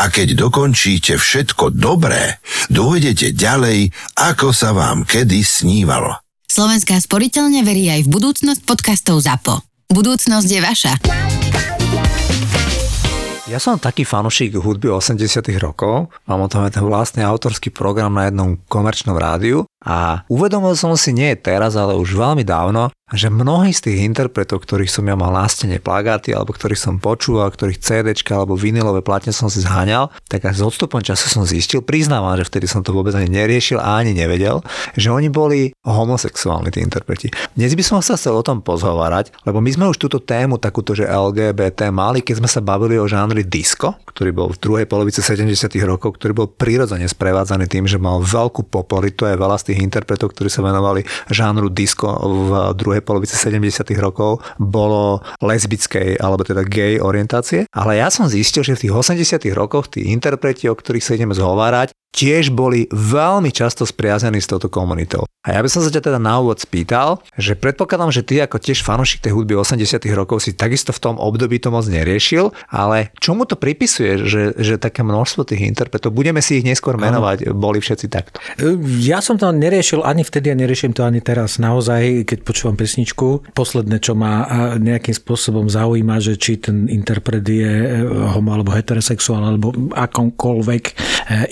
a keď dokončíte všetko dobré, dôjdete ďalej, ako sa vám kedy snívalo. Slovenská sporiteľne verí aj v budúcnosť podcastov ZAPO. Budúcnosť je vaša. Ja som taký fanúšik hudby 80 rokov. Mám o tom aj ten vlastný autorský program na jednom komerčnom rádiu a uvedomil som si nie teraz, ale už veľmi dávno, že mnohí z tých interpretov, ktorých som ja mal na stene plagáty, alebo ktorých som počúval, ktorých CD alebo vinilové platne som si zháňal, tak až s odstupom času som zistil, priznávam, že vtedy som to vôbec ani neriešil a ani nevedel, že oni boli homosexuálni tí interpreti. Dnes by som sa chcel o tom pozhovárať, lebo my sme už túto tému, takúto, že LGBT mali, keď sme sa bavili o žánri disco, ktorý bol v druhej polovici 70. rokov, ktorý bol prirodzene sprevádzaný tým, že mal veľkú popularitu aj veľa z tých interpretov, ktorí sa venovali žánru disco v druhej polovici 70. rokov bolo lesbickej alebo teda gay orientácie. Ale ja som zistil, že v tých 80. rokoch tí interpreti, o ktorých sa ideme zhovárať, tiež boli veľmi často spriazení s touto komunitou. A ja by som sa ťa teda na úvod spýtal, že predpokladám, že ty ako tiež fanúšik tej hudby 80 rokov si takisto v tom období to moc neriešil, ale čomu to pripisuje, že, že také množstvo tých interpretov, budeme si ich neskôr menovať, boli všetci takto? Ja som to neriešil ani vtedy a neriešim to ani teraz. Naozaj, keď počúvam pesničku, posledné, čo ma nejakým spôsobom zaujíma, že či ten interpret je eh, homo alebo heterosexuál alebo akomkoľvek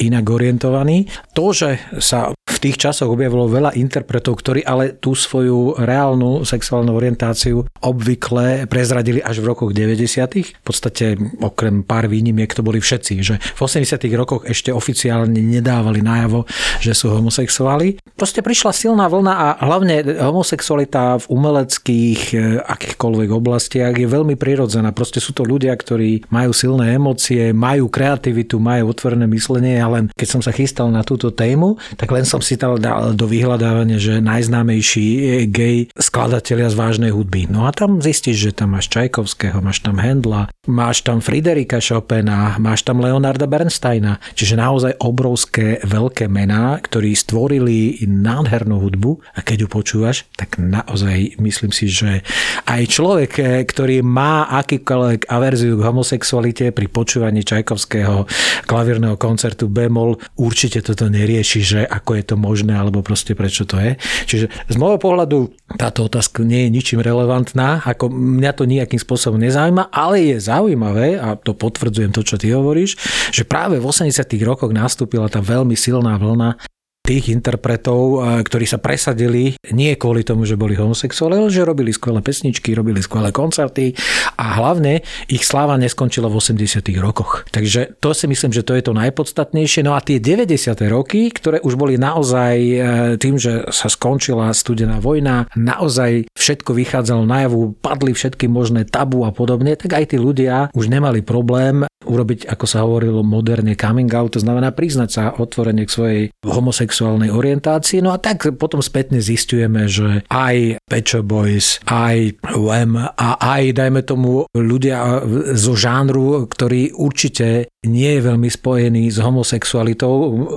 inak orientovaný. To, že sa v tých časoch objavilo veľa interpretov, ktorí ale tú svoju reálnu sexuálnu orientáciu obvykle prezradili až v rokoch 90. V podstate okrem pár výnimiek to boli všetci, že v 80. rokoch ešte oficiálne nedávali najavo, že sú homosexuáli. Proste prišla silná vlna a hlavne homosexualita v umeleckých e, akýchkoľvek oblastiach je veľmi prirodzená. Proste sú to ľudia, ktorí majú silné emócie, majú kreativitu, majú otvorené myslenie a len keď som sa chystal na túto tému, tak len som som si dal do vyhľadávania, že najznámejší gay skladatelia z vážnej hudby. No a tam zistíš, že tam máš Čajkovského, máš tam Hendla, máš tam Friderika Chopina, máš tam Leonarda Bernsteina. Čiže naozaj obrovské veľké mená, ktorí stvorili nádhernú hudbu a keď ju počúvaš, tak naozaj myslím si, že aj človek, ktorý má akýkoľvek averziu k homosexualite pri počúvaní Čajkovského klavírneho koncertu Bemol určite toto nerieši, že ako je to možné, alebo proste prečo to je. Čiže z môjho pohľadu táto otázka nie je ničím relevantná, ako mňa to nejakým spôsobom nezaujíma, ale je zaujímavé, a to potvrdzujem to, čo ty hovoríš, že práve v 80 rokoch nastúpila tá veľmi silná vlna tých interpretov, ktorí sa presadili nie kvôli tomu, že boli homosexuáli, ale že robili skvelé pesničky, robili skvelé koncerty a hlavne ich sláva neskončila v 80 rokoch. Takže to si myslím, že to je to najpodstatnejšie. No a tie 90. roky, ktoré už boli naozaj eh, tým, že sa skončila studená vojna, naozaj všetko vychádzalo najavu, padli všetky možné tabu a podobne, tak aj tí ľudia už nemali problém urobiť, ako sa hovorilo moderne, coming out, to znamená priznať sa otvorene k svojej homosexuálnej orientácii. No a tak potom spätne zistujeme, že aj Pecho Boys, aj Wham a aj, dajme tomu, ľudia zo žánru, ktorí určite nie je veľmi spojený s homosexualitou,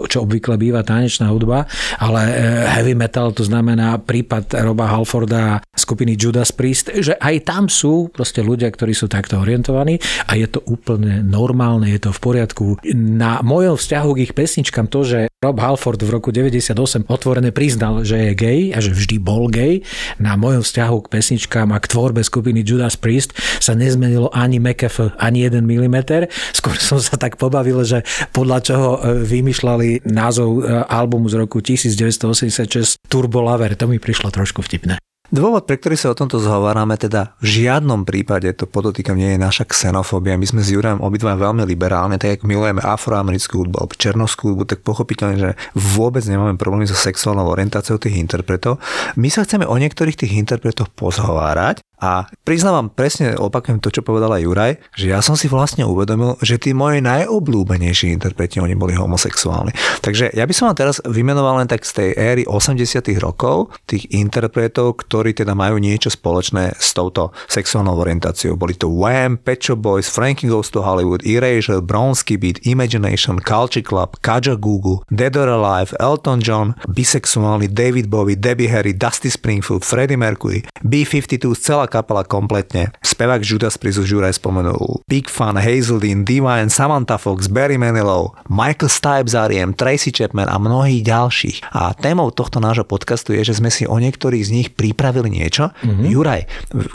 čo obvykle býva tanečná hudba, ale e, heavy metal, to znamená prípad Roba Halforda skupiny Judas Priest, že aj tam sú proste ľudia, ktorí sú takto orientovaní a je to úplne normálne, je to v poriadku. Na mojom vzťahu k ich pesničkám to, že Rob Halford v roku 98 otvorene priznal, že je gay a že vždy bol gay, na mojom vzťahu k pesničkám a k tvorbe skupiny Judas Priest sa nezmenilo ani McAfee, ani 1 mm. Skôr som sa sa tak pobavil, že podľa čoho e, vymýšľali názov e, albumu z roku 1986 Turbo Lover. To mi prišlo trošku vtipné. Dôvod, pre ktorý sa o tomto zhovárame, teda v žiadnom prípade, to podotýkam, nie je naša xenofóbia. My sme s Jurajom obidva veľmi liberálne, tak ako milujeme afroamerickú hudbu alebo černovskú hudbu, tak pochopiteľne, že vôbec nemáme problémy so sexuálnou orientáciou tých interpretov. My sa chceme o niektorých tých interpretoch pozhovárať A priznávam, presne opakujem to, čo povedala Juraj, že ja som si vlastne uvedomil, že tí moji najobľúbenejší interpreti, oni boli homosexuálni. Takže ja by som vám teraz vymenoval len tak z tej éry 80 rokov, tých interpretov, ktorí teda majú niečo spoločné s touto sexuálnou orientáciou. Boli to Wham, Pet Shop Boys, Frankie Goes to Hollywood, Erasure, Bronsky Beat, Imagination, Culture Club, Kaja Gugu, Dead or Alive, Elton John, bisexuálny David Bowie, Debbie Harry, Dusty Springfield, Freddie Mercury, B-52, celá kapela kompletne. Spevák Judas Priest už Juraj spomenul. Big Fun, Hazeldean, Divine, Samantha Fox, Barry Manilow, Michael Stipe Ariem, Tracy Chapman a mnohých ďalších. A témou tohto nášho podcastu je, že sme si o niektorých z nich pripravili niečo. Mm-hmm. Juraj,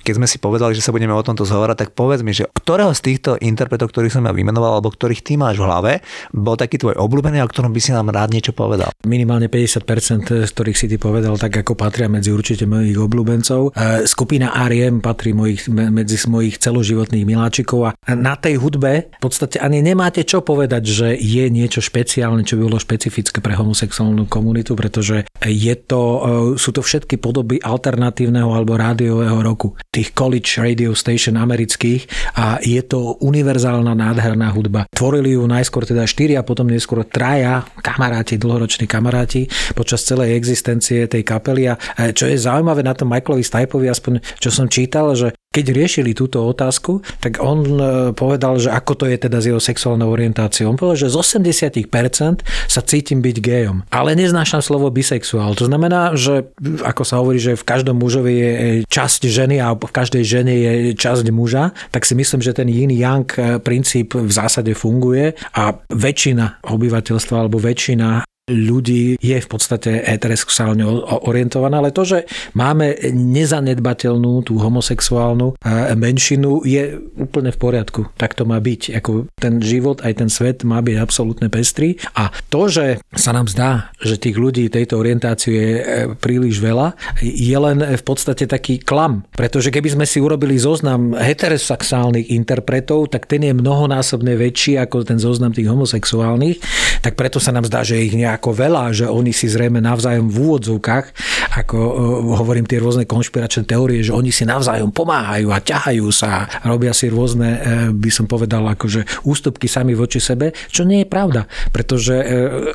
keď sme si povedali, že sa budeme o tomto zhovárať, tak povedz mi, že ktorého z týchto interpretov, ktorých som ja vymenoval, alebo ktorých ty máš v hlave, bol taký tvoj obľúbený, o ktorom by si nám rád niečo povedal? Minimálne 50%, z ktorých si ty povedal, tak ako patria medzi určite mojich obľúbencov. E, skupina R.E.M. patrí mojich, medzi mojich celoživotných miláčikov a na tej hudbe v podstate ani nemáte čo povedať, že je niečo špeciálne, čo by bolo špecifické pre homosexuálnu komunitu, pretože je to, e, sú to všetky podoby alternatívneho alebo rádiového roku, tých college radio station amerických a je to univerzálna nádherná hudba. Tvorili ju najskôr teda štyri a potom neskôr traja kamaráti, dlhoroční kamaráti počas celej existencie tej kapely a e, čo je zaujímavé na tom Michaelovi Stipeovi, aspoň čo som čítal, že keď riešili túto otázku, tak on e, povedal, že ako to je teda s jeho sexuálnou orientáciou. On povedal, že z 80% sa cítim byť gejom, ale neznášam slovo bisexuál. To znamená, že ako sa hovorí, že v každom mužovi je časť ženy a v každej žene je časť muža, tak si myslím, že ten yin-yang e, princíp v zásade funguje a väčšina obyvateľstva alebo väčšina ľudí je v podstate heterosexuálne orientovaná, ale to, že máme nezanedbateľnú tú homosexuálnu e, menšinu je úplne v poriadku. Tak to má byť. Ako ten život, aj ten svet má byť absolútne pestrý a to, že sa nám zdá, že tých ľudí tejto orientácie je e, príliš veľa, je len v podstate taký klam. Pretože keby sme si urobili zoznam heterosexuálnych interpretov, tak ten je mnohonásobne väčší ako ten zoznam tých homosexuálnych, tak preto sa nám zdá, že ich nejak ako veľa, že oni si zrejme navzájom v úvodzovkách, ako uh, hovorím tie rôzne konšpiračné teórie, že oni si navzájom pomáhajú a ťahajú sa, robia si rôzne, uh, by som povedal, akože ústupky sami voči sebe, čo nie je pravda, pretože uh,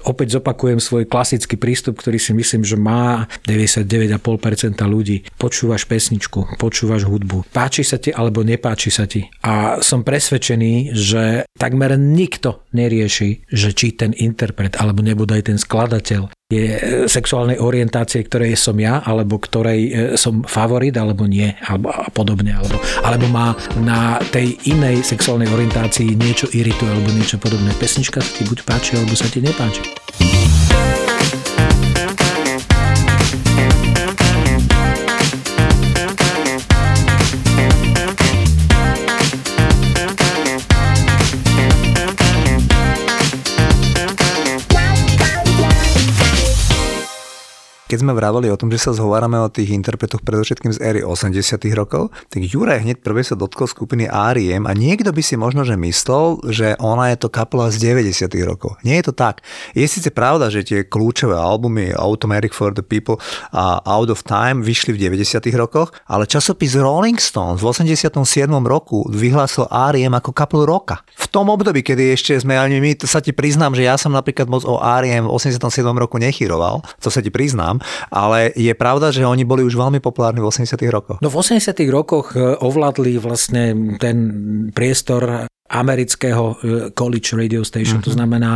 opäť zopakujem svoj klasický prístup, ktorý si myslím, že má 99,5% ľudí. Počúvaš pesničku, počúvaš hudbu, páči sa ti alebo nepáči sa ti. A som presvedčený, že takmer nikto nerieši, že či ten interpret alebo nebodaj ten ten skladateľ je e, sexuálnej orientácie, ktorej som ja, alebo ktorej e, som favorit, alebo nie, alebo podobne, alebo, alebo má na tej inej sexuálnej orientácii niečo irituje, alebo niečo podobné. Pesnička sa ti buď páči, alebo sa ti nepáči. Keď sme vravali o tom, že sa zhovárame o tých interpretoch predovšetkým z éry 80 rokov, tak Juraj hneď prvé sa dotkol skupiny R.E.M. a niekto by si možno že myslel, že ona je to kapela z 90 rokov. Nie je to tak. Je síce pravda, že tie kľúčové albumy Automatic for the People a Out of Time vyšli v 90 rokoch, ale časopis Rolling Stones v 87 roku vyhlásil R.E.M. ako kapelu roka. V tom období, kedy ešte sme, ani my, sa ti priznám, že ja som napríklad moc o R.E.M. v 87 roku nechyroval, to sa ti priznám, ale je pravda, že oni boli už veľmi populárni v 80 rokoch. No v 80 rokoch e, ovládli vlastne ten priestor amerického e, college radio station, uh-huh. to mhm. znamená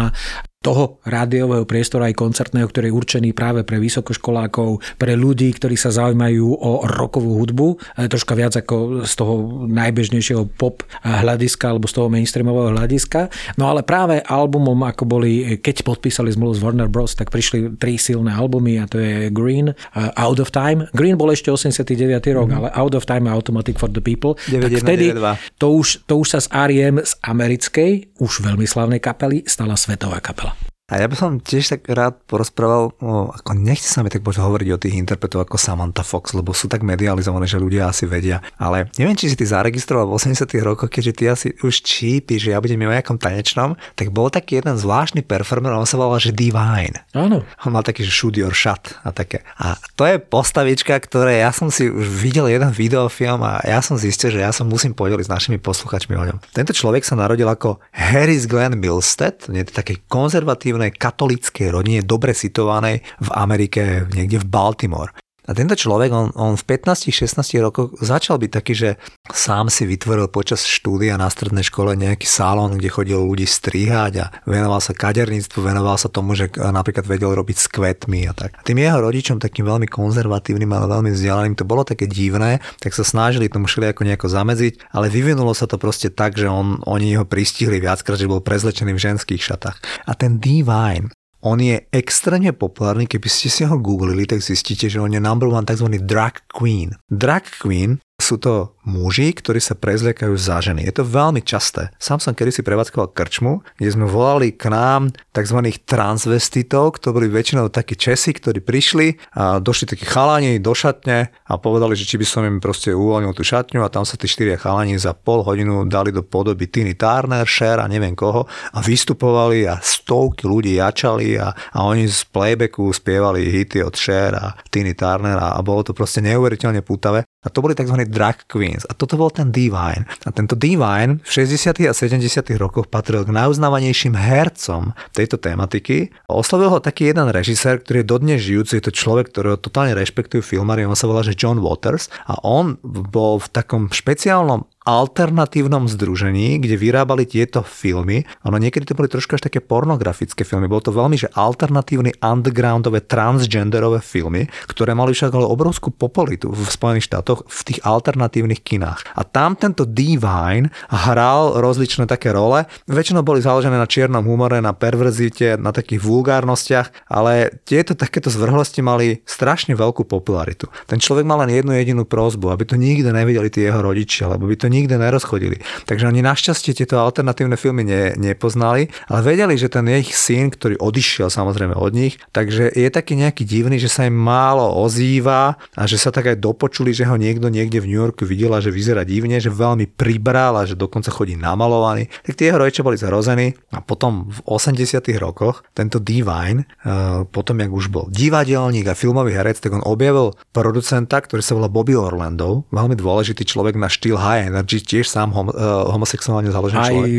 toho rádiového priestora aj koncertného, ktorý je určený práve pre vysokoškolákov, pre ľudí, ktorí sa zaujímajú o rokovú hudbu, e, troška viac ako z toho najbežnejšieho pop hľadiska alebo z toho mainstreamového hľadiska. No ale práve albumom, ako boli, keď podpísali zmluvu s Warner Bros., tak prišli tri silné albumy a to je Green, uh, Out of Time. Green bol ešte 89. rok, mm-hmm. ale Out of Time a Automatic for the People. 9, tak 1, vtedy 9, to už, to už sa z R.E.M. z americkej, už veľmi slavnej kapely stala svetová kapela. A ja by som tiež tak rád porozprával, o, ako nechce sa mi tak poď hovoriť o tých interpretov ako Samantha Fox, lebo sú tak medializované, že ľudia asi vedia. Ale neviem, či si ty zaregistroval v 80 rokoch, keďže ty asi už čípi, že ja budem o nejakom tanečnom, tak bol taký jeden zvláštny performer, on sa volal, že Divine. Áno. On mal taký, že shoot your shot a také. A to je postavička, ktoré ja som si už videl jeden videofilm a ja som zistil, že ja som musím podeliť s našimi posluchačmi o ňom. Tento človek sa narodil ako Harris Glenn Milstead, nie je to také konzervatívne konzervatívnej katolíckej rodine, dobre situovanej v Amerike, niekde v Baltimore. A tento človek, on, on v 15-16 rokoch začal byť taký, že sám si vytvoril počas štúdia na strednej škole nejaký salón, kde chodil ľudí strihať a venoval sa kaderníctvu, venoval sa tomu, že napríklad vedel robiť s kvetmi a tak. A tým jeho rodičom, takým veľmi konzervatívnym, ale veľmi vzdialeným, to bolo také divné, tak sa snažili tomu ako nejako zamedziť, ale vyvinulo sa to proste tak, že on, oni ho pristihli viackrát, že bol prezlečený v ženských šatách. A ten Divine, on je extrémne populárny, keby ste si ho googlili, tak zistíte, že on je number one tzv. drag queen. Drag queen sú to muži, ktorí sa prezliekajú za ženy. Je to veľmi časté. Sám som kedy si prevádzkoval krčmu, kde sme volali k nám tzv. transvestitov, ktorí boli väčšinou takí Česi, ktorí prišli a došli takí chalani do šatne a povedali, že či by som im proste uvoľnil tú šatňu a tam sa tí štyria chalani za pol hodinu dali do podoby Tiny Turner, Cher a neviem koho a vystupovali a stovky ľudí jačali a, a oni z playbacku spievali hity od Cher a Tiny Turner a, a bolo to proste neuveriteľne pútavé. A to boli tzv. drag queens. A toto bol ten Divine. A tento Divine v 60. a 70. rokoch patril k najuznávanejším hercom tejto tematiky. Oslovil ho taký jeden režisér, ktorý je dodnes žijúci, je to človek, ktorého totálne rešpektujú filmári, on sa volá, že John Waters. A on bol v takom špeciálnom alternatívnom združení, kde vyrábali tieto filmy. Ono niekedy to boli trošku až také pornografické filmy. Bolo to veľmi, že alternatívne undergroundové transgenderové filmy, ktoré mali však ale obrovskú popularitu v Spojených štátoch v tých alternatívnych kinách. A tam tento Divine hral rozličné také role. Väčšinou boli založené na čiernom humore, na perverzite, na takých vulgárnostiach, ale tieto takéto zvrhlosti mali strašne veľkú popularitu. Ten človek mal len jednu jedinú prozbu, aby to nikdy nevideli tí jeho rodičia, lebo by to nikde nerozchodili. Takže oni našťastie tieto alternatívne filmy ne, nepoznali, ale vedeli, že ten ich syn, ktorý odišiel samozrejme od nich, takže je taký nejaký divný, že sa im málo ozýva a že sa tak aj dopočuli, že ho niekto niekde v New Yorku videl a že vyzerá divne, že veľmi pribral a že dokonca chodí namalovaný. Tak tie jeho rodičia boli zarození a potom v 80 rokoch tento Divine, uh, potom jak už bol divadelník a filmový herec, tak on objavil producenta, ktorý sa volá Bobby Orlando, veľmi dôležitý človek na štýl high energy Energy tiež sám hom, uh, homosexuálne založený Aj človek.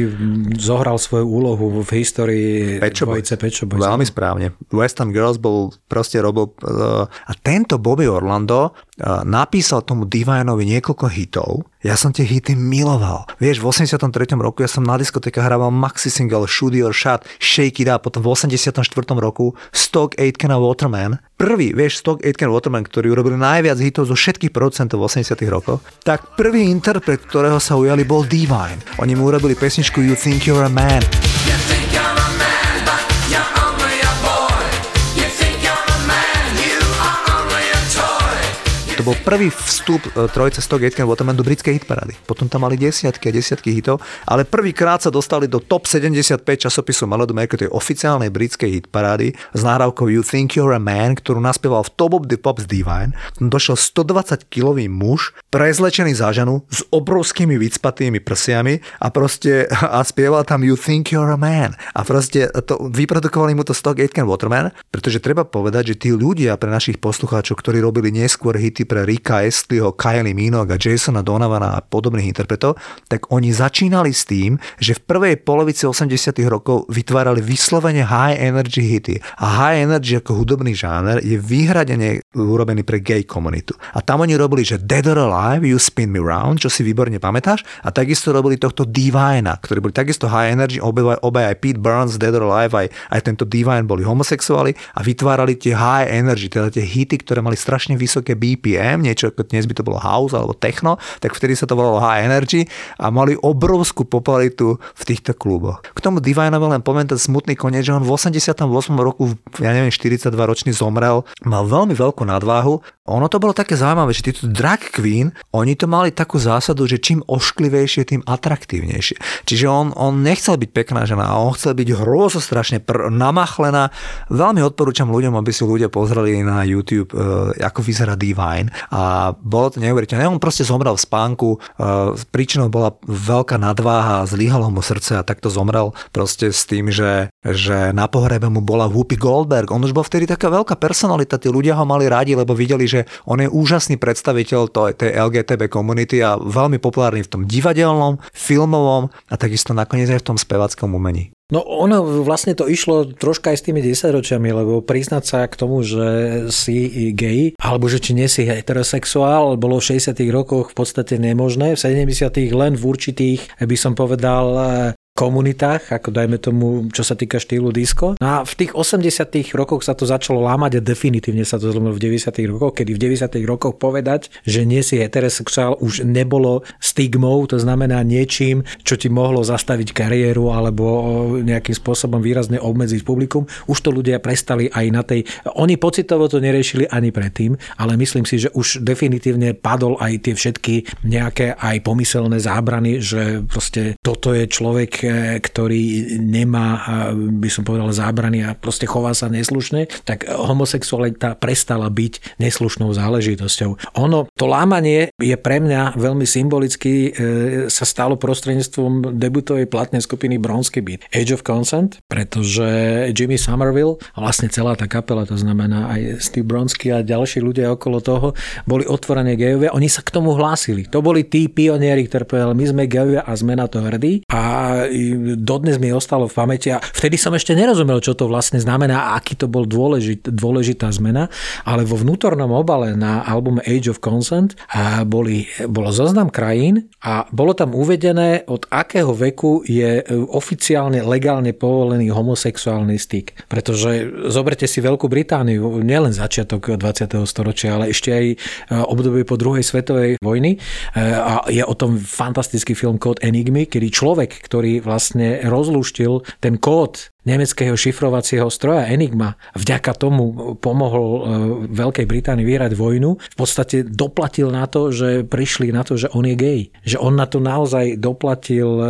zohral svoju úlohu v histórii Pečo dvojice Pečo Boys. Veľmi správne. Western Girls bol, proste robil... Uh, a tento Bobby Orlando uh, napísal tomu Divinovi niekoľko hitov. Ja som tie hity miloval. Vieš, v 83. roku ja som na diskotéke hrával maxi single Shoot Your Shot, Shake It Up, potom v 84. roku Stock Aitken a Waterman. Prvý, vieš, Stock Aitken Waterman, ktorý urobil najviac hitov zo všetkých producentov v 80. rokoch, tak prvý interpret, ktorého sa ujali, bol Divine. Oni mu urobili pesničku You Think You're a Man. Bol prvý vstup e, trojice Stock Aitken Waterman do britskej hitparády. Potom tam mali desiatky a desiatky hitov, ale prvýkrát sa dostali do top 75 časopisu Melody Maker, tej oficiálnej britskej hitparády s nahrávkou You Think You're a Man, ktorú naspieval v Top of the Pops Divine. Došiel 120-kilový muž, prezlečený za ženu, s obrovskými vycpatými prsiami a proste a spieval tam You Think You're a Man. A proste to, vyprodukovali mu to Stock Aitken Waterman, pretože treba povedať, že tí ľudia pre našich poslucháčov, ktorí robili neskôr hity pre pre Rika Estleyho, Kylie Minogue a Jasona Donovana a podobných interpretov, tak oni začínali s tým, že v prvej polovici 80 rokov vytvárali vyslovene high energy hity. A high energy ako hudobný žáner je vyhradene urobený pre gay komunitu. A tam oni robili, že Dead or Alive, You Spin Me Round, čo si výborne pamätáš, a takisto robili tohto Divine, ktorí boli takisto high energy, obe, obe aj Pete Burns, Dead or Alive, aj, aj tento Divine boli homosexuáli a vytvárali tie high energy, teda tie hity, ktoré mali strašne vysoké BPM EDM, niečo ako dnes by to bolo house alebo techno, tak vtedy sa to volalo High Energy a mali obrovskú popularitu v týchto kluboch. K tomu Divinovi len poviem ten smutný koniec, že on v 88 roku, ja neviem, 42 ročný zomrel, mal veľmi veľkú nadváhu. Ono to bolo také zaujímavé, že títo drag queen, oni to mali takú zásadu, že čím ošklivejšie, tým atraktívnejšie. Čiže on, on nechcel byť pekná žena, on chcel byť hrozo strašne pr- namachlená. Veľmi odporúčam ľuďom, aby si ľudia pozreli na YouTube, uh, ako vyzerá Divine. A bolo to neuveriteľné. On proste zomrel v spánku, uh, príčinou bola veľká nadváha, zlyhalo mu srdce a takto zomrel proste s tým, že, že na pohrebe mu bola Whoopi Goldberg. On už bol vtedy taká veľká personalita, tí ľudia ho mali radi, lebo videli, že on je úžasný predstaviteľ tej LGTB komunity a veľmi populárny v tom divadelnom, filmovom a takisto nakoniec aj v tom spevackom umení. No ono vlastne to išlo troška aj s tými desaťročiami, lebo priznať sa k tomu, že si gay, alebo že či nie si heterosexuál, bolo v 60 rokoch v podstate nemožné. V 70 len v určitých, by som povedal, komunitách, ako dajme tomu, čo sa týka štýlu disco. No a v tých 80 rokoch sa to začalo lámať a definitívne sa to zlomilo v 90 rokoch, kedy v 90 rokoch povedať, že nie si heterosexuál už nebolo stigmou, to znamená niečím, čo ti mohlo zastaviť kariéru alebo nejakým spôsobom výrazne obmedziť publikum. Už to ľudia prestali aj na tej... Oni pocitovo to neriešili ani predtým, ale myslím si, že už definitívne padol aj tie všetky nejaké aj pomyselné zábrany, že proste toto je človek, ktorý nemá, by som povedal, zábrany a proste chová sa neslušne, tak homosexualita prestala byť neslušnou záležitosťou. Ono, to lámanie je pre mňa veľmi symbolicky, e, sa stalo prostredníctvom debutovej platnej skupiny Bronsky Beat Age of Consent, pretože Jimmy Somerville a vlastne celá tá kapela, to znamená aj Steve Bronsky a ďalší ľudia okolo toho, boli otvorené gejovia, oni sa k tomu hlásili. To boli tí pionieri, ktorí povedali, my sme gejovia a sme na to hrdí. A dodnes mi ostalo v pamäti a vtedy som ešte nerozumel, čo to vlastne znamená a aký to bol dôležit, dôležitá zmena, ale vo vnútornom obale na albume Age of Consent boli, bolo zoznam krajín a bolo tam uvedené, od akého veku je e, oficiálne, legálne povolený homosexuálny styk. Pretože zoberte si Veľkú Britániu, nielen začiatok 20. storočia, ale ešte aj e, obdobie po druhej svetovej vojny e, a je o tom fantastický film Kód Enigmy, kedy človek, ktorý vlastne rozluštil ten kód nemeckého šifrovacieho stroja Enigma vďaka tomu pomohol e, Veľkej Británii vyhrať vojnu, v podstate doplatil na to, že prišli na to, že on je gay. Že on na to naozaj doplatil e,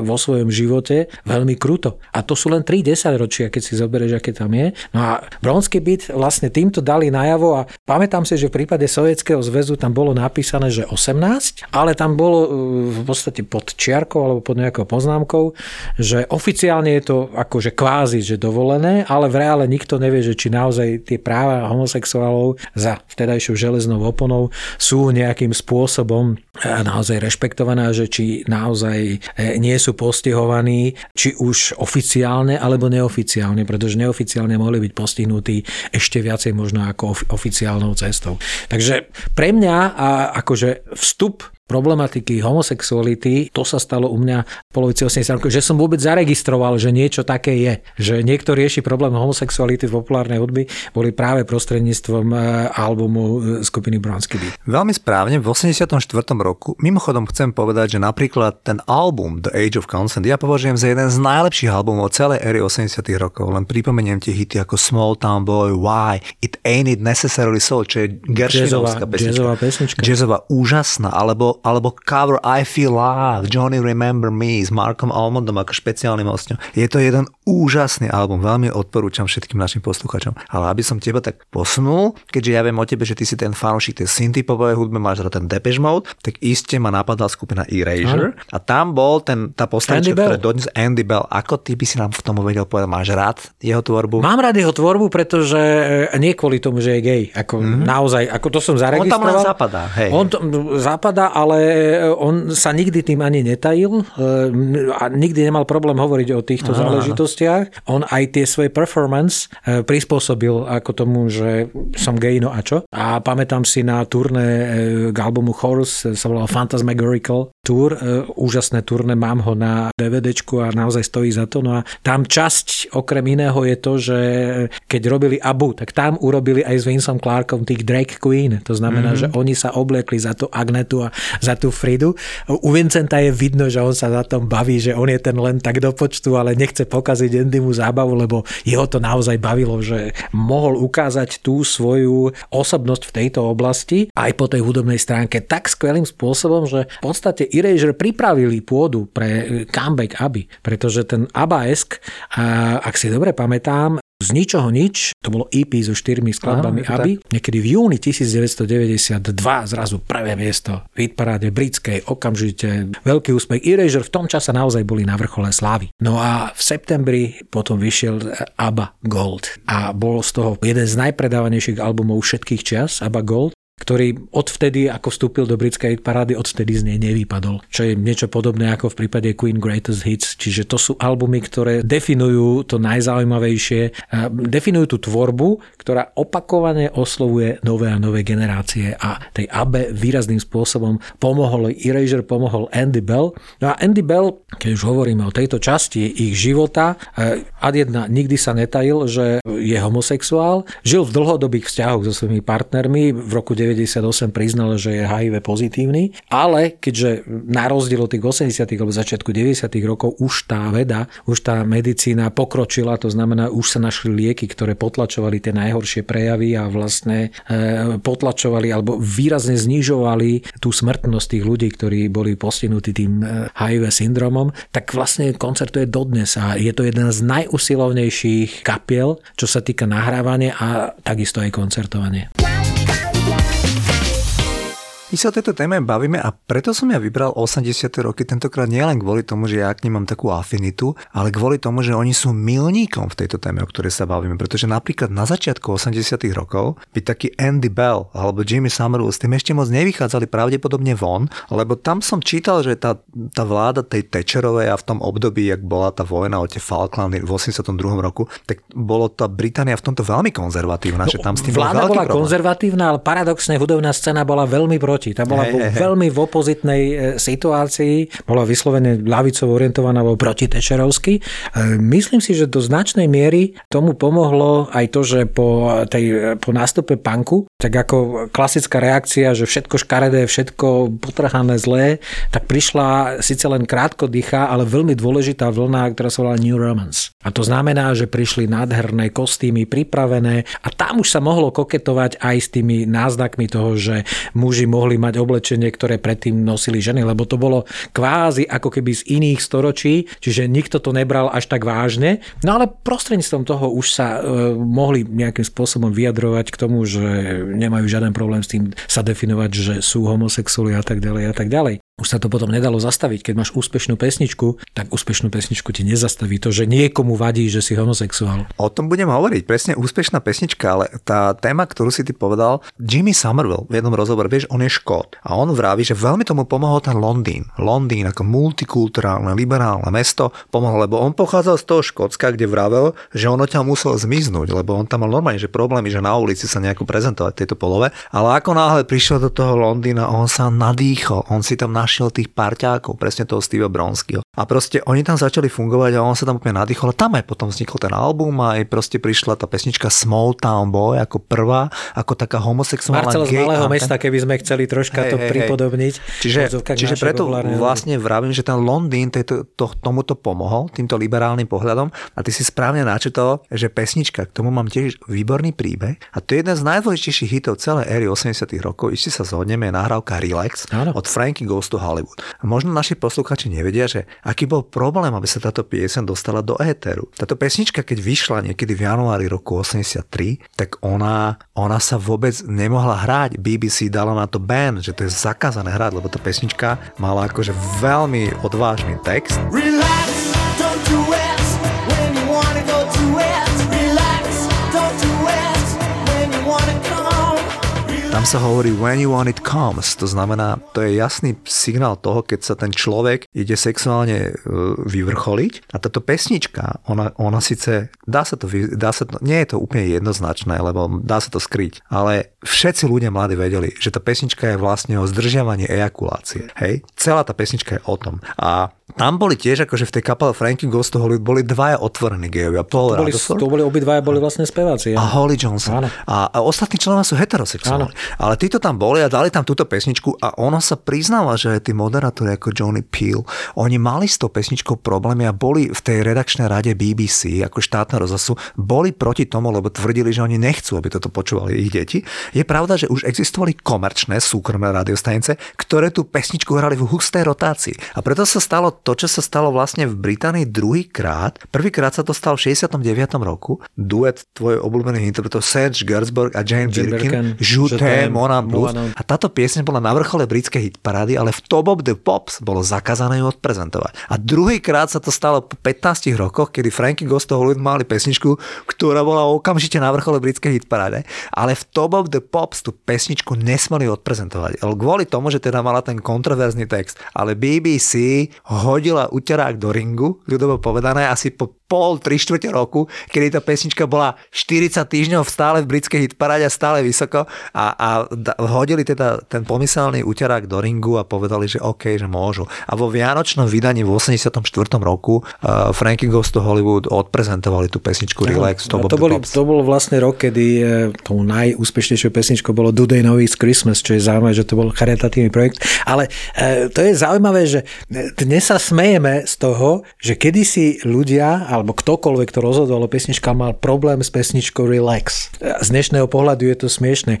vo svojom živote veľmi kruto. A to sú len 3 ročia, keď si zoberieš, aké tam je. No a Bronský byt vlastne týmto dali najavo a pamätám si, že v prípade Sovietskeho zväzu tam bolo napísané, že 18, ale tam bolo e, v podstate pod čiarkou alebo pod nejakou poznámkou, že oficiálne je to akože kvázi, že dovolené, ale v reále nikto nevie, že či naozaj tie práva homosexuálov za vtedajšou železnou oponou sú nejakým spôsobom e, naozaj rešpektované, že či naozaj e, nie sú postihovaní, či už oficiálne alebo neoficiálne, pretože neoficiálne mohli byť postihnutí ešte viacej možno ako oficiálnou cestou. Takže pre mňa a akože vstup problematiky homosexuality, to sa stalo u mňa v polovici 80 rokov, že som vôbec zaregistroval, že niečo také je. Že niekto rieši problém homosexuality v populárnej hudby, boli práve prostredníctvom e, albumu e, skupiny Bronsky Beat. Veľmi správne, v 84. roku, mimochodom chcem povedať, že napríklad ten album The Age of Consent ja považujem za jeden z najlepších albumov celej éry 80 rokov. Len pripomeniem tie hity ako Small Town Boy, Why, It Ain't It Necessarily So, čo je Gershwinovská pesnička. Jazzová pesnička. Jazzová, úžasná, alebo alebo cover I Feel Love, Johnny Remember Me s Markom Almondom ako špeciálnym hostom. Je to jeden úžasný album, veľmi odporúčam všetkým našim poslucháčom. Ale aby som teba tak posunul, keďže ja viem o tebe, že ty si ten fanúšik tej synthpopovej hudby, máš teda ten Depeche Mode, tak iste ma napadla skupina Erasure a tam bol ten, tá postavička, ktorá dodnes Andy Bell. Ako ty by si nám v tomu vedel povedať, máš rád jeho tvorbu? Mám rád jeho tvorbu, pretože e, nie kvôli tomu, že je gay. Ako mm-hmm. naozaj, ako to som zaregistroval. On tam len zapadá. Hej. On to, zapadá, ale ale on sa nikdy tým ani netajil e, a nikdy nemal problém hovoriť o týchto Aha. záležitostiach. On aj tie svoje performance e, prispôsobil ako tomu, že som gay, no a čo? A pamätám si na turné e, k albumu Horse sa volal Phantasmagorical Tour, e, úžasné turné, mám ho na DVDčku a naozaj stojí za to. No a tam časť okrem iného je to, že keď robili Abu, tak tam urobili aj s Vincom Clarkom tých drag queen. To znamená, mm-hmm. že oni sa obliekli za tú Agnetu a za tú Fridu. U Vincenta je vidno, že on sa za tom baví, že on je ten len tak do počtu, ale nechce pokaziť Andymu zábavu, lebo jeho to naozaj bavilo, že mohol ukázať tú svoju osobnosť v tejto oblasti aj po tej hudobnej stránke tak skvelým spôsobom, že v podstate Erasure pripravili pôdu pre comeback Aby, pretože ten Abaesk, ak si dobre pamätám, z ničoho nič, to bolo EP so štyrmi skladbami Áno, Aby, niekedy v júni 1992 zrazu prvé miesto v hitparáde britskej, okamžite veľký úspech. Erasure v tom čase naozaj boli na vrchole slávy. No a v septembri potom vyšiel ABBA Gold a bol z toho jeden z najpredávanejších albumov všetkých čias, ABBA Gold ktorý odvtedy, ako vstúpil do britskej parády, odvtedy z nej nevypadol. Čo je niečo podobné ako v prípade Queen Greatest Hits. Čiže to sú albumy, ktoré definujú to najzaujímavejšie, definujú tú tvorbu, ktorá opakovane oslovuje nové a nové generácie a tej AB výrazným spôsobom pomohol Erasure, pomohol Andy Bell. No a Andy Bell, keď už hovoríme o tejto časti ich života, eh, ad jedna nikdy sa netajil, že je homosexuál, žil v dlhodobých vzťahoch so svojimi partnermi, v roku 9 98 priznal, že je HIV pozitívny, ale keďže na rozdiel od tých 80 alebo začiatku 90 rokov už tá veda, už tá medicína pokročila, to znamená, už sa našli lieky, ktoré potlačovali tie najhoršie prejavy a vlastne e, potlačovali alebo výrazne znižovali tú smrtnosť tých ľudí, ktorí boli postihnutí tým HIV e, syndromom, tak vlastne koncertuje dodnes a je to jeden z najusilovnejších kapiel, čo sa týka nahrávania a takisto aj koncertovanie. My sa o tejto téme bavíme a preto som ja vybral 80. roky tentokrát nielen kvôli tomu, že ja k nim mám takú afinitu, ale kvôli tomu, že oni sú milníkom v tejto téme, o ktorej sa bavíme. Pretože napríklad na začiatku 80. rokov by taký Andy Bell alebo Jimmy Somerville s tým ešte moc nevychádzali pravdepodobne von, lebo tam som čítal, že tá, tá vláda tej Thatcherovej a v tom období, jak bola tá vojna o tie Falklandy v 82. roku, tak bolo tá Británia v tomto veľmi konzervatívna. No, že tam s tým vláda bola problém. konzervatívna, ale paradoxne hudobná scéna bola veľmi proti proti. Tá bola hey, hey, veľmi v opozitnej e, situácii, bola vyslovene ľavicovo orientovaná, alebo proti Tečerovsky. E, myslím si, že do značnej miery tomu pomohlo aj to, že po, tej, po nástupe punku, tak ako klasická reakcia, že všetko škaredé, všetko potrhané zlé, tak prišla síce len krátko dýcha, ale veľmi dôležitá vlna, ktorá sa volá New Romance. A to znamená, že prišli nádherné kostýmy pripravené a tam už sa mohlo koketovať aj s tými náznakmi toho, že muži mohli mať oblečenie, ktoré predtým nosili ženy, lebo to bolo kvázi ako keby z iných storočí, čiže nikto to nebral až tak vážne. No ale prostredníctvom toho už sa e, mohli nejakým spôsobom vyjadrovať k tomu, že nemajú žiaden problém s tým sa definovať, že sú homosexuáli a tak ďalej a tak ďalej už sa to potom nedalo zastaviť. Keď máš úspešnú pesničku, tak úspešnú pesničku ti nezastaví to, že niekomu vadí, že si homosexuál. O tom budem hovoriť, presne úspešná pesnička, ale tá téma, ktorú si ty povedal, Jimmy Somerville v jednom rozhovore, vieš, on je škód a on vraví, že veľmi tomu pomohol ten Londýn. Londýn ako multikulturálne, liberálne mesto pomohol, lebo on pochádzal z toho Škótska, kde vravel, že on ťa musel zmiznúť, lebo on tam mal normálne, že problémy, že na ulici sa nejako prezentovať v tejto polove, ale ako náhle prišiel do toho Londýna, on sa nadýchol, on si tam našiel tých parťákov, presne toho Steve Bronskyho. A proste oni tam začali fungovať a on sa tam úplne nadýchol a tam aj potom vznikol ten album a aj proste prišla tá pesnička Small Town Boy ako prvá, ako taká homosexuálna Marcel z malého anthem. mesta, keby sme chceli troška hey, to hey, pripodobniť. Čiže, čiže preto vlastne vravím, že ten Londýn tejto, to, tomuto pomohol, týmto liberálnym pohľadom a ty si správne načítal, že pesnička, k tomu mám tiež výborný príbeh a to je jeden z najdôležitejších hitov celej éry 80 rokov, ešte sa zhodneme, je nahrávka Relax Áno. od Frankie Goes to Hollywood. A možno naši posluchači nevedia, že aký bol problém, aby sa táto piesen dostala do éteru. Táto pesnička, keď vyšla niekedy v januári roku 83, tak ona, ona sa vôbec nemohla hrať. BBC dala na to ban, že to je zakázané hrať, lebo tá pesnička mala akože veľmi odvážny text. Relax, Tam sa hovorí when you want it comes, to znamená, to je jasný signál toho, keď sa ten človek ide sexuálne e, vyvrcholiť a táto pesnička, ona, ona síce, dá sa, to, dá sa to, nie je to úplne jednoznačné, lebo dá sa to skryť, ale všetci ľudia mladí vedeli, že tá pesnička je vlastne o zdržiavaní ejakulácie. Hej? Celá tá pesnička je o tom. A tam boli tiež, akože v tej kapele Frankie Ghost Hollywood boli dvaja otvorení gejovia. Paul to boli, to boli obidvaja boli vlastne speváci. A Holly Johnson. A, a ostatní členovia sú heterosexuálni. Ale títo tam boli a dali tam túto pesničku a ona sa priznáva, že tí moderátori ako Johnny Peel, oni mali s tou pesničkou problémy a boli v tej redakčnej rade BBC ako štátne rozhlasu, boli proti tomu, lebo tvrdili, že oni nechcú, aby toto počúvali ich deti. Je pravda, že už existovali komerčné súkromné radiostanice, ktoré tú pesničku hrali v hustej rotácii. A preto sa stalo to, čo sa stalo vlastne v Británii druhýkrát. Prvýkrát sa to stalo v 69. roku. Duet tvojej obľúbených interpretov Serge Gainsbourg a Jane, Birkin, Juté, Mona Blues. A táto pieseň bola na vrchole britskej hitparády, ale v Top of the Pops bolo zakázané ju odprezentovať. A druhýkrát sa to stalo po 15 rokoch, kedy Frankie Ghost Hollywood mali pesničku, ktorá bola okamžite na vrchole britskej hitparáde, ale v Top of the Pops tú pesničku nesmeli odprezentovať. Kvôli tomu, že teda mala ten kontroverzný text. Ale BBC ho hodila uterák do ringu, ľudovo povedané, asi po pol, tri štvrte roku, kedy tá pesnička bola 40 týždňov stále v britskej hitparáde a stále vysoko a, a hodili teda ten pomyselný uterák do ringu a povedali, že OK, že môžu. A vo vianočnom vydaní v 84. roku uh, Frankie Goes to Hollywood odprezentovali tú pesničku Relax. To, to, boli, to bol vlastne rok, kedy uh, tou najúspešnejšou pesničkou bolo Do They Know It's Christmas, čo je zaujímavé, že to bol charitatívny projekt. Ale uh, to je zaujímavé, že dnes sa smejeme z toho, že kedysi ľudia, alebo ktokoľvek, kto rozhodoval o pesnička, mal problém s pesničkou Relax. Z dnešného pohľadu je to smiešne.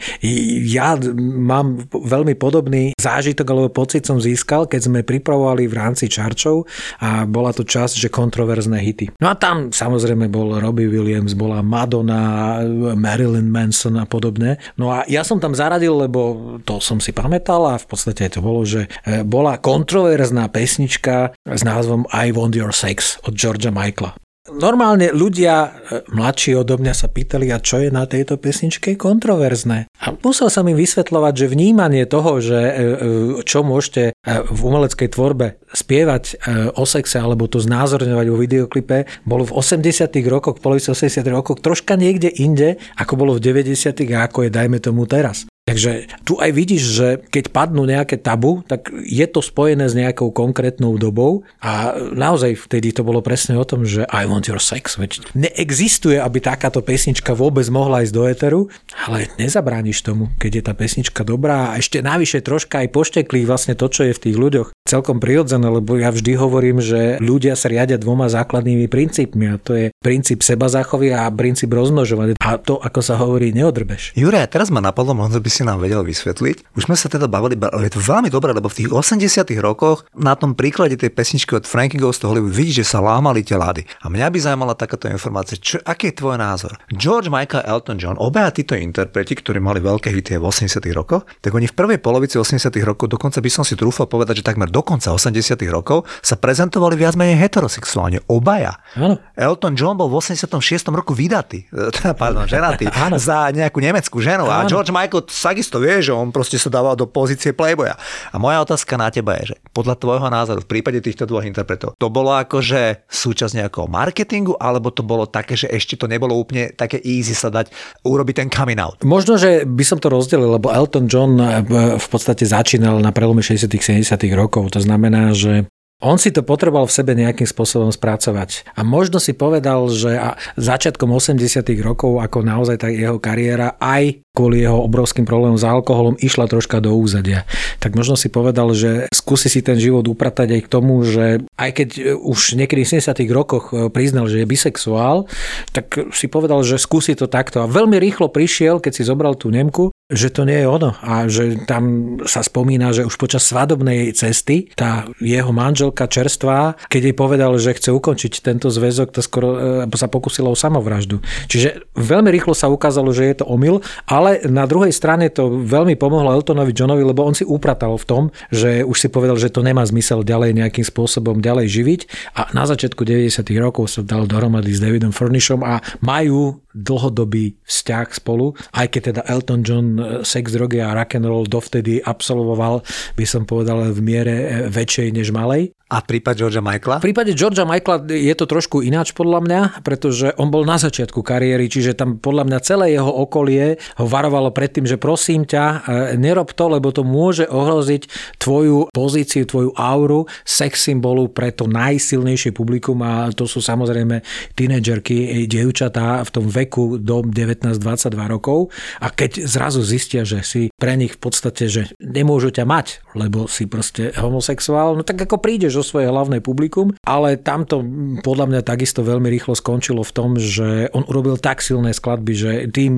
Ja mám veľmi podobný zážitok alebo pocit som získal, keď sme pripravovali v rámci čarčov a bola to časť, že kontroverzné hity. No a tam samozrejme bol Robbie Williams, bola Madonna, Marilyn Manson a podobné. No a ja som tam zaradil, lebo to som si pamätal a v podstate to bolo, že e, bola kontroverzná pesnička s názvom I Want Your Sex od Georgia Michaela. Normálne ľudia e, mladší odo mňa sa pýtali, a čo je na tejto pesničke kontroverzné. A musel som im vysvetľovať, že vnímanie toho, že e, e, čo môžete v umeleckej tvorbe spievať o sexe alebo to znázorňovať vo videoklipe, bolo v 80 rokoch, v polovici 80 rokoch troška niekde inde, ako bolo v 90 a ako je dajme tomu teraz. Takže tu aj vidíš, že keď padnú nejaké tabu, tak je to spojené s nejakou konkrétnou dobou a naozaj vtedy to bolo presne o tom, že I want your sex. Veď neexistuje, aby takáto pesnička vôbec mohla ísť do éteru, ale nezabrániš tomu, keď je tá pesnička dobrá a ešte navyše troška aj pošteklí vlastne to, čo je v tých ľuďoch celkom prirodzené, lebo ja vždy hovorím, že ľudia sa riadia dvoma základnými princípmi a to je princíp seba zachovy a princíp rozmnožovania. A to, ako sa hovorí, neodrbeš. Jure, teraz ma napadlo, možno by si nám vedel vysvetliť. Už sme sa teda bavili, ale je to veľmi dobré, lebo v tých 80 rokoch na tom príklade tej pesničky od Frankie Goes to Hollywood vidíš, že sa lámali tie lády. A mňa by zaujímala takáto informácia, čo, aký je tvoj názor? George Michael Elton John, obaja títo interpreti, ktorí mali veľké hity v 80 rokoch, tak oni v prvej polovici 80 rokov, dokonca by som si trúfal povedať, že takmer dokonca 80 rokov sa prezentovali viac menej heterosexuálne. Obaja. Ano. Elton John bol v 86 roku vydatý, teda, pardon, ženatý za nejakú nemeckú ženu a George Michael takisto vie, že on proste sa dával do pozície playboya. A moja otázka na teba je, že podľa tvojho názoru v prípade týchto dvoch interpretov, to bolo akože súčasť nejakého marketingu, alebo to bolo také, že ešte to nebolo úplne také easy sa dať urobiť ten coming out? Možno, že by som to rozdelil, lebo Elton John eh, v podstate začínal na prelome 60 70 rokov. To znamená, že on si to potreboval v sebe nejakým spôsobom spracovať. A možno si povedal, že začiatkom 80 rokov, ako naozaj tá jeho kariéra, aj kvôli jeho obrovským problémom s alkoholom išla troška do úzadia. Tak možno si povedal, že skúsi si ten život upratať aj k tomu, že aj keď už niekedy v 70 rokoch e, priznal, že je bisexuál, tak si povedal, že skúsi to takto. A veľmi rýchlo prišiel, keď si zobral tú Nemku, že to nie je ono a že tam sa spomína, že už počas svadobnej cesty tá jeho manželka čerstvá, keď jej povedal, že chce ukončiť tento zväzok, to skoro e, sa pokusila o samovraždu. Čiže veľmi rýchlo sa ukázalo, že je to omyl, ale ale na druhej strane to veľmi pomohlo Eltonovi Johnovi, lebo on si upratal v tom, že už si povedal, že to nemá zmysel ďalej nejakým spôsobom ďalej živiť a na začiatku 90. rokov sa dal dohromady s Davidom Furnishom a majú dlhodobý vzťah spolu, aj keď teda Elton John e, sex, drogy a rock and roll dovtedy absolvoval, by som povedal, v miere väčšej než malej. A prípad Georgia Michaela? V prípade Georgia Michaela je to trošku ináč podľa mňa, pretože on bol na začiatku kariéry, čiže tam podľa mňa celé jeho okolie ho varovalo pred tým, že prosím ťa, e, nerob to, lebo to môže ohroziť tvoju pozíciu, tvoju auru sex symbolu pre to najsilnejšie publikum a to sú samozrejme tínedžerky, dievčatá v tom veku do 19-22 rokov a keď zrazu zistia, že si pre nich v podstate, že nemôžu ťa mať, lebo si proste homosexuál, no tak ako prídeš o svoje hlavné publikum, ale tamto podľa mňa takisto veľmi rýchlo skončilo v tom, že on urobil tak silné skladby, že tým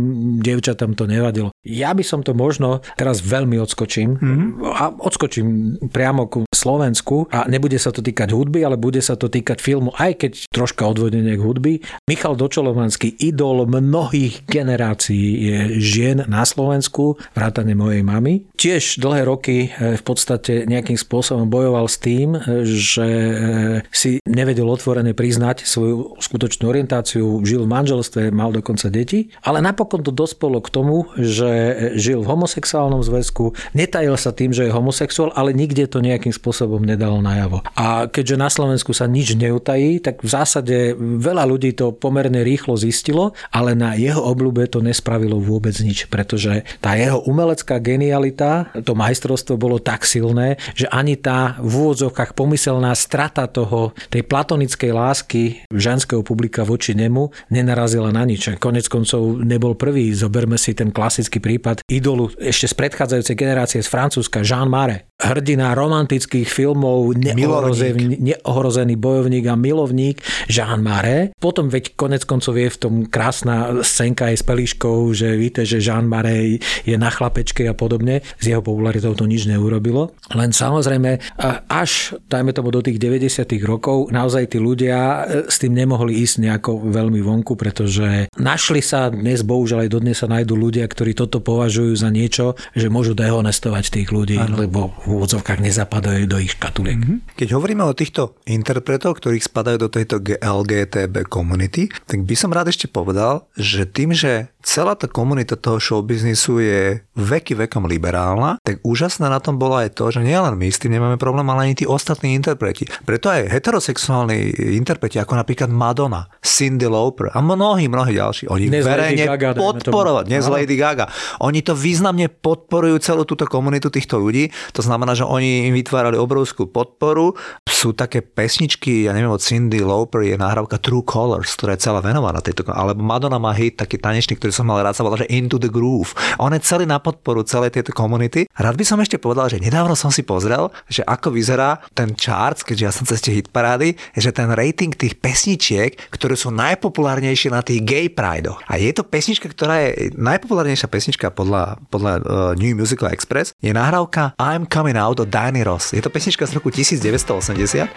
dievčatám to nevadilo. Ja by som to možno teraz veľmi odskočím mm-hmm. a odskočím priamo ku Slovensku a nebude sa to týkať hudby, ale bude sa to týkať filmu, aj keď troška odvodenie k hudby. Michal Dočolovanský, idol mnohých generácií je žien na Slovensku, vrátane mojej mamy. Tiež dlhé roky eh, v podstate nejakým spôsobom bojoval s tým, že e, si nevedel otvorene priznať svoju skutočnú orientáciu, žil v manželstve, mal dokonca deti, ale napokon to dospelo k tomu, že žil v homosexuálnom zväzku, netajil sa tým, že je homosexuál, ale nikde to nejakým spôsobom nedal najavo. A keďže na Slovensku sa nič neutají, tak v zásade veľa ľudí to pomerne rýchlo zistilo, ale na jeho obľúbe to nespravilo vôbec nič, pretože tá jeho umelecká genialita, to majstrovstvo bolo tak silné, že ani tá v úvodzovkách pomysl pomyselná strata toho, tej platonickej lásky ženského publika voči nemu nenarazila na nič. Konec koncov nebol prvý. Zoberme si ten klasický prípad idolu ešte z predchádzajúcej generácie z Francúzska, Jean Mare. Hrdina romantických filmov, neohrozený, neohrozený bojovník a milovník Jean Mare. Potom veď konec koncov je v tom krásna scénka aj s Pelíškou, že víte, že Jean Mare je na chlapečke a podobne. S jeho popularitou to nič neurobilo. Len samozrejme, až, dajme tomu do tých 90. rokov, naozaj tí ľudia e, s tým nemohli ísť nejako veľmi vonku, pretože našli sa, dnes bohužiaľ aj dodnes sa nájdú ľudia, ktorí toto považujú za niečo, že môžu dehonestovať tých ľudí, ano. lebo úvodzovkách nezapadajú do ich škatuliek. Mm-hmm. Keď hovoríme o týchto interpretov, ktorých spadajú do tejto LGTB komunity, tak by som rád ešte povedal, že tým, že celá tá komunita toho showbiznisu je veky vekom liberálna, tak úžasné na tom bolo aj to, že nielen my s tým nemáme problém, ale ani tí ostatní interpreti. Preto aj heterosexuálni interpreti, ako napríklad Madonna, Cindy Lauper a mnohí, mnohí ďalší, oni dnes verejne podporovať, dnes Lady Gaga, oni to významne podporujú celú túto komunitu týchto ľudí, to znamená, že oni im vytvárali obrovskú podporu. Sú také pesničky, ja neviem, od Cindy Lauper je nahrávka True Colors, ktorá je celá venovaná tejto, alebo Madonna má hit, taký tanečný, ktorý som mal rád, sa volá, že Into the Groove. On je celý na podporu celej tejto komunity. Rád by som ešte povedal, že nedávno som si pozrel, že ako vyzerá ten charts, keďže ja som cez tie hitparády, že ten rating tých pesničiek, ktoré sú najpopulárnejšie na tých gay pride. A je to pesnička, ktorá je najpopulárnejšia pesnička podľa, podľa uh, New Musical Express, je nahrávka I'm Coming Out od Danny Ross. Je to pesnička z roku 1980.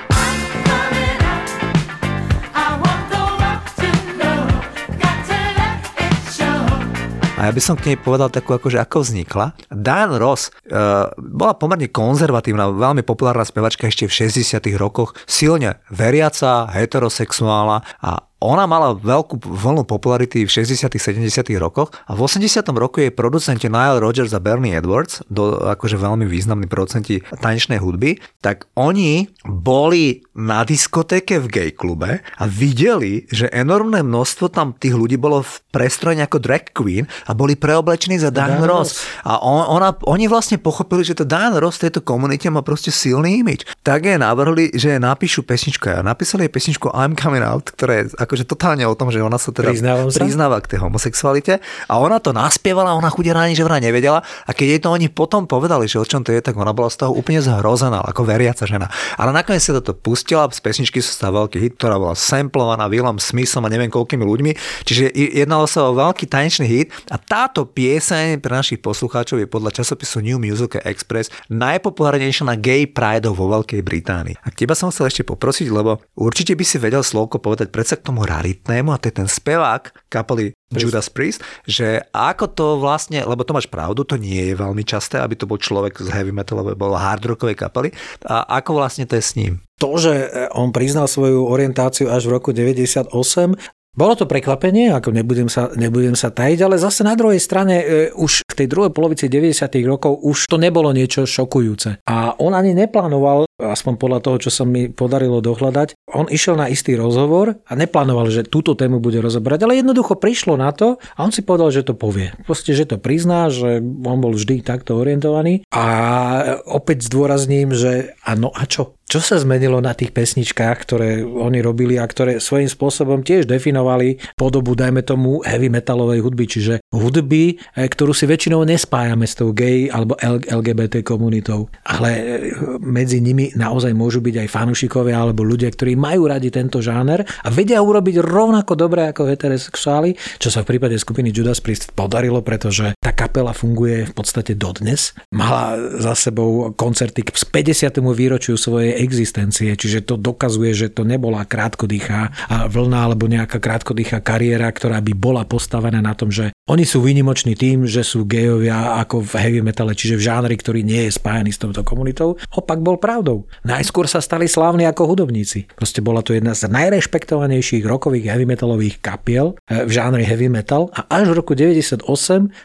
A ja by som k nej povedal takú, akože ako vznikla. Diane Ross uh, bola pomerne konzervatívna, veľmi populárna spevačka ešte v 60 rokoch, silne veriaca, heterosexuálna a ona mala veľkú vlnu popularity v 60 70 rokoch a v 80 roku jej producenti Nile Rodgers a Bernie Edwards, do, akože veľmi významní producenti tanečnej hudby, tak oni boli na diskotéke v gay klube a videli, že enormné množstvo tam tých ľudí bolo v prestrojení ako drag queen a boli preoblečení za Diane Ross. A on, ona, oni vlastne pochopili, že to Diane Ross v tejto komunite má proste silný imič. Tak je navrhli, že napíšu pesničku. A napísali jej pesničku I'm Coming Out, ktorá je akože totálne o tom, že ona sa teda sa? priznáva k tej homosexualite a ona to naspievala, ona chudera ani že vraj nevedela a keď jej to oni potom povedali, že o čom to je, tak ona bola z toho úplne zhrozená, ako veriaca žena. Ale nakoniec sa toto pustila, z pesničky sa stal veľký hit, ktorá bola samplovaná Willom Smithom a neviem koľkými ľuďmi, čiže jednalo sa o veľký tanečný hit a táto pieseň pre našich poslucháčov je podľa časopisu New Music Express najpopulárnejšia na gay pride vo Veľkej Británii. A teba som chcel ešte poprosiť, lebo určite by si vedel slovko povedať predsa k tomu tomu raritnému a to je ten spevák kapely Judas Priest, že ako to vlastne, lebo to máš pravdu, to nie je veľmi časté, aby to bol človek z heavy metalovej, bol hard rockovej kapely. A ako vlastne to je s ním? To, že on priznal svoju orientáciu až v roku 98, Bolo to prekvapenie, ako nebudem sa, nebudem sa tajiť, ale zase na druhej strane e, už v tej druhej polovici 90. rokov už to nebolo niečo šokujúce. A on ani neplánoval, aspoň podľa toho, čo sa mi podarilo dohľadať, on išiel na istý rozhovor a neplánoval, že túto tému bude rozoberať, ale jednoducho prišlo na to a on si povedal, že to povie. Proste, že to prizná, že on bol vždy takto orientovaný a opäť zdôrazním, že áno a čo? Čo sa zmenilo na tých pesničkách, ktoré oni robili a ktoré svojím spôsobom tiež definovali podobu, dajme tomu, heavy metalovej hudby, čiže hudby, e, ktorú si väčšinou nespájame s tou gay alebo LGBT komunitou. Ale e, medzi nimi naozaj môžu byť aj fanúšikovia alebo ľudia, ktorí majú radi tento žáner a vedia urobiť rovnako dobre ako heterosexuáli, čo sa v prípade skupiny Judas Priest podarilo, pretože tá kapela funguje v podstate dodnes. Mala za sebou koncerty k 50. výročiu svojej existencie, čiže to dokazuje, že to nebola krátkodýchá vlna alebo nejaká krátkodýchá kariéra, ktorá by bola postavená na tom, že oni sú výnimoční tým, že sú gejovia ako v heavy metale, čiže v žánri, ktorý nie je spájaný s touto komunitou. Opak bol pravdou. Najskôr sa stali slávni ako hudobníci. Proste bola to jedna z najrešpektovanejších rokových heavy metalových kapiel eh, v žánri heavy metal a až v roku 98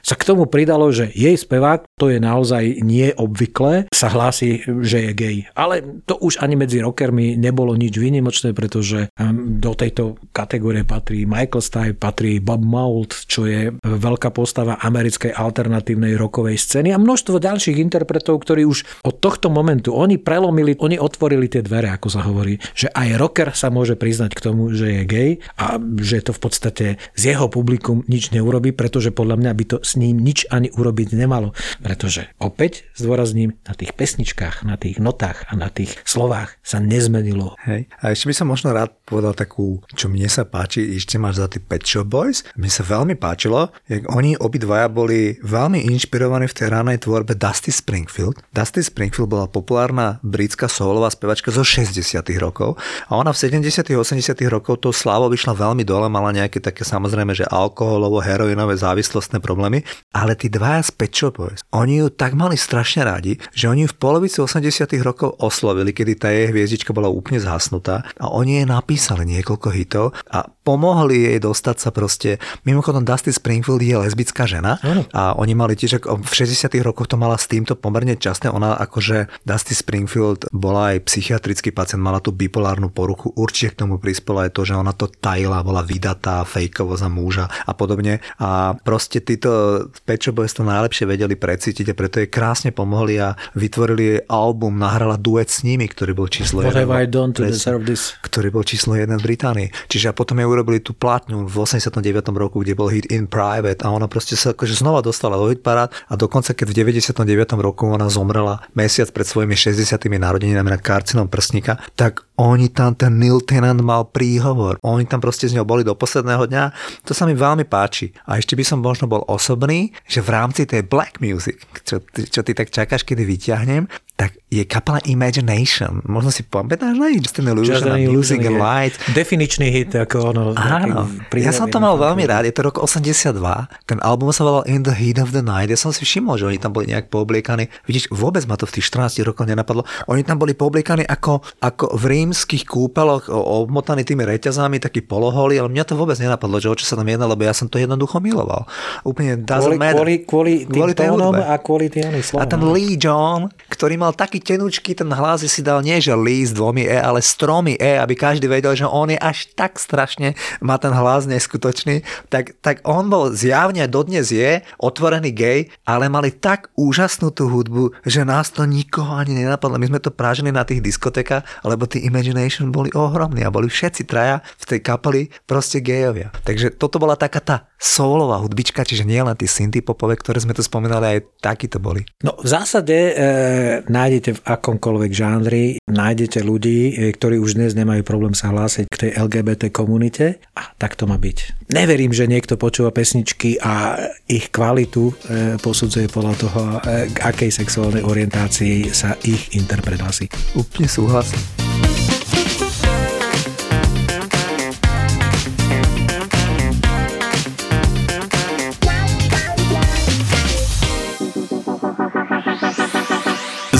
sa k tomu pridalo, že jej spevák, to je naozaj neobvyklé, sa hlási, že je gay. Ale to už ani medzi rockermi nebolo nič výnimočné, pretože do tejto kategórie patrí Michael Stipe, patrí Bob Mould, čo je veľká postava americkej alternatívnej rokovej scény a množstvo ďalších interpretov, ktorí už od tohto momentu, oni prelomili, oni otvorili tie dvere, ako sa hovorí, že aj rocker sa môže priznať k tomu, že je gay a že to v podstate z jeho publikum nič neurobi, pretože podľa mňa by to s ním nič ani urobiť nemalo. Pretože opäť zdôrazním, na tých pesničkách, na tých notách a na tých slovách sa nezmenilo. Hej. A ešte by som možno rád povedal takú, čo mne sa páči, ešte máš za tí Pet Shop Boys. Mne sa veľmi páčilo, jak oni obidvaja boli veľmi inšpirovaní v tej ranej tvorbe Dusty Springfield. Dusty Springfield bola populárna britská solová spevačka zo 60 rokov a ona v 70 80 rokov to slávou vyšla veľmi dole, mala nejaké také samozrejme, že alkoholovo, heroinové závislostné problémy, ale tí dvaja z Pet Shop Boys, oni ju tak mali strašne radi, že oni ju v polovici 80 rokov oslovili, kedy tá jej hviezdička bola úplne zhasnutá a oni jej napísali niekoľko hitov a pomohli jej dostať sa proste. Mimochodom Dusty Springfield je lesbická žena a oni mali tiež, v 60 rokoch to mala s týmto pomerne časné. Ona akože Dusty Springfield bola aj psychiatrický pacient, mala tú bipolárnu poruchu. Určite k tomu prispela aj to, že ona to tajila, bola vydatá fejkovo za muža a podobne. A proste títo Pečo Boys to najlepšie vedeli precítiť a preto jej krásne pomohli a vytvorili jej album, nahrala duet s nimi, ktorý bol číslo What 1. have I done to deserve this? Ktorý bol číslo 1 v Británii. Čiže a potom jej urobili tú platňu v 89. roku, kde bol hit In Private a ona proste sa akože znova dostala do hitparád a dokonca keď v 99. roku ona zomrela mesiac pred svojimi 60. narodeninami na karcinom prsníka, tak oni tam, ten Neil Tennant mal príhovor. Oni tam proste z ňou boli do posledného dňa. To sa mi veľmi páči. A ešte by som možno bol osobný, že v rámci tej black music, čo, čo ty tak čakáš, kedy vyťahnem, tak je kapela Imagination. Možno si pamätáš na Just an Illusion a Music and Light. Definičný hit, ako ono. Áno, ja som to mal veľmi rád, je to rok 82, ten album sa volal In the Heat of the Night, ja som si všimol, že oni tam boli nejak poobliekaní, vidíš, vôbec ma to v tých 14 rokoch nenapadlo, oni tam boli poobliekaní ako, ako v rímskych kúpeloch, obmotaní tými reťazami, taký poloholi, ale mňa to vôbec nenapadlo, že o čo sa tam jedná, lebo ja som to jednoducho miloval. Úplne Kvôli, kvôli, kvôli tým Kvôli tej tónom a kvôli tým oným A slovám. ten Lee John, ktorý mal taký tenučký ten hlas, že si dal nie že Lee s dvomi E, ale s tromi E, aby každý vedel, že on je až tak strašne, má ten hlas neskutočný, tak, tak on bol zjavne, dodnes je, otvorený gay, ale mali tak úžasnú tú hudbu, že nás to nikoho ani nenapadlo. My sme to prážili na tých diskotekách, lebo tí Imagination boli ohromní a boli všetci traja v tej kapeli proste gejovia. Takže toto bola taká tá soulová hudbička, čiže nie len tí synty popové, ktoré sme tu spomínali, aj takí to boli. No v zásade e, nájdete v akomkoľvek žánri, nájdete ľudí, e, ktorí už dnes nemajú problém sa hlásiť k tej LGBT komunite a tak to má byť. Neverím, že niekto počúva pesničky a ich kvalitu e, posudzuje podľa toho, e, k akej sexuálnej orientácii sa ich interpret hlasí. Úplne súhlasím.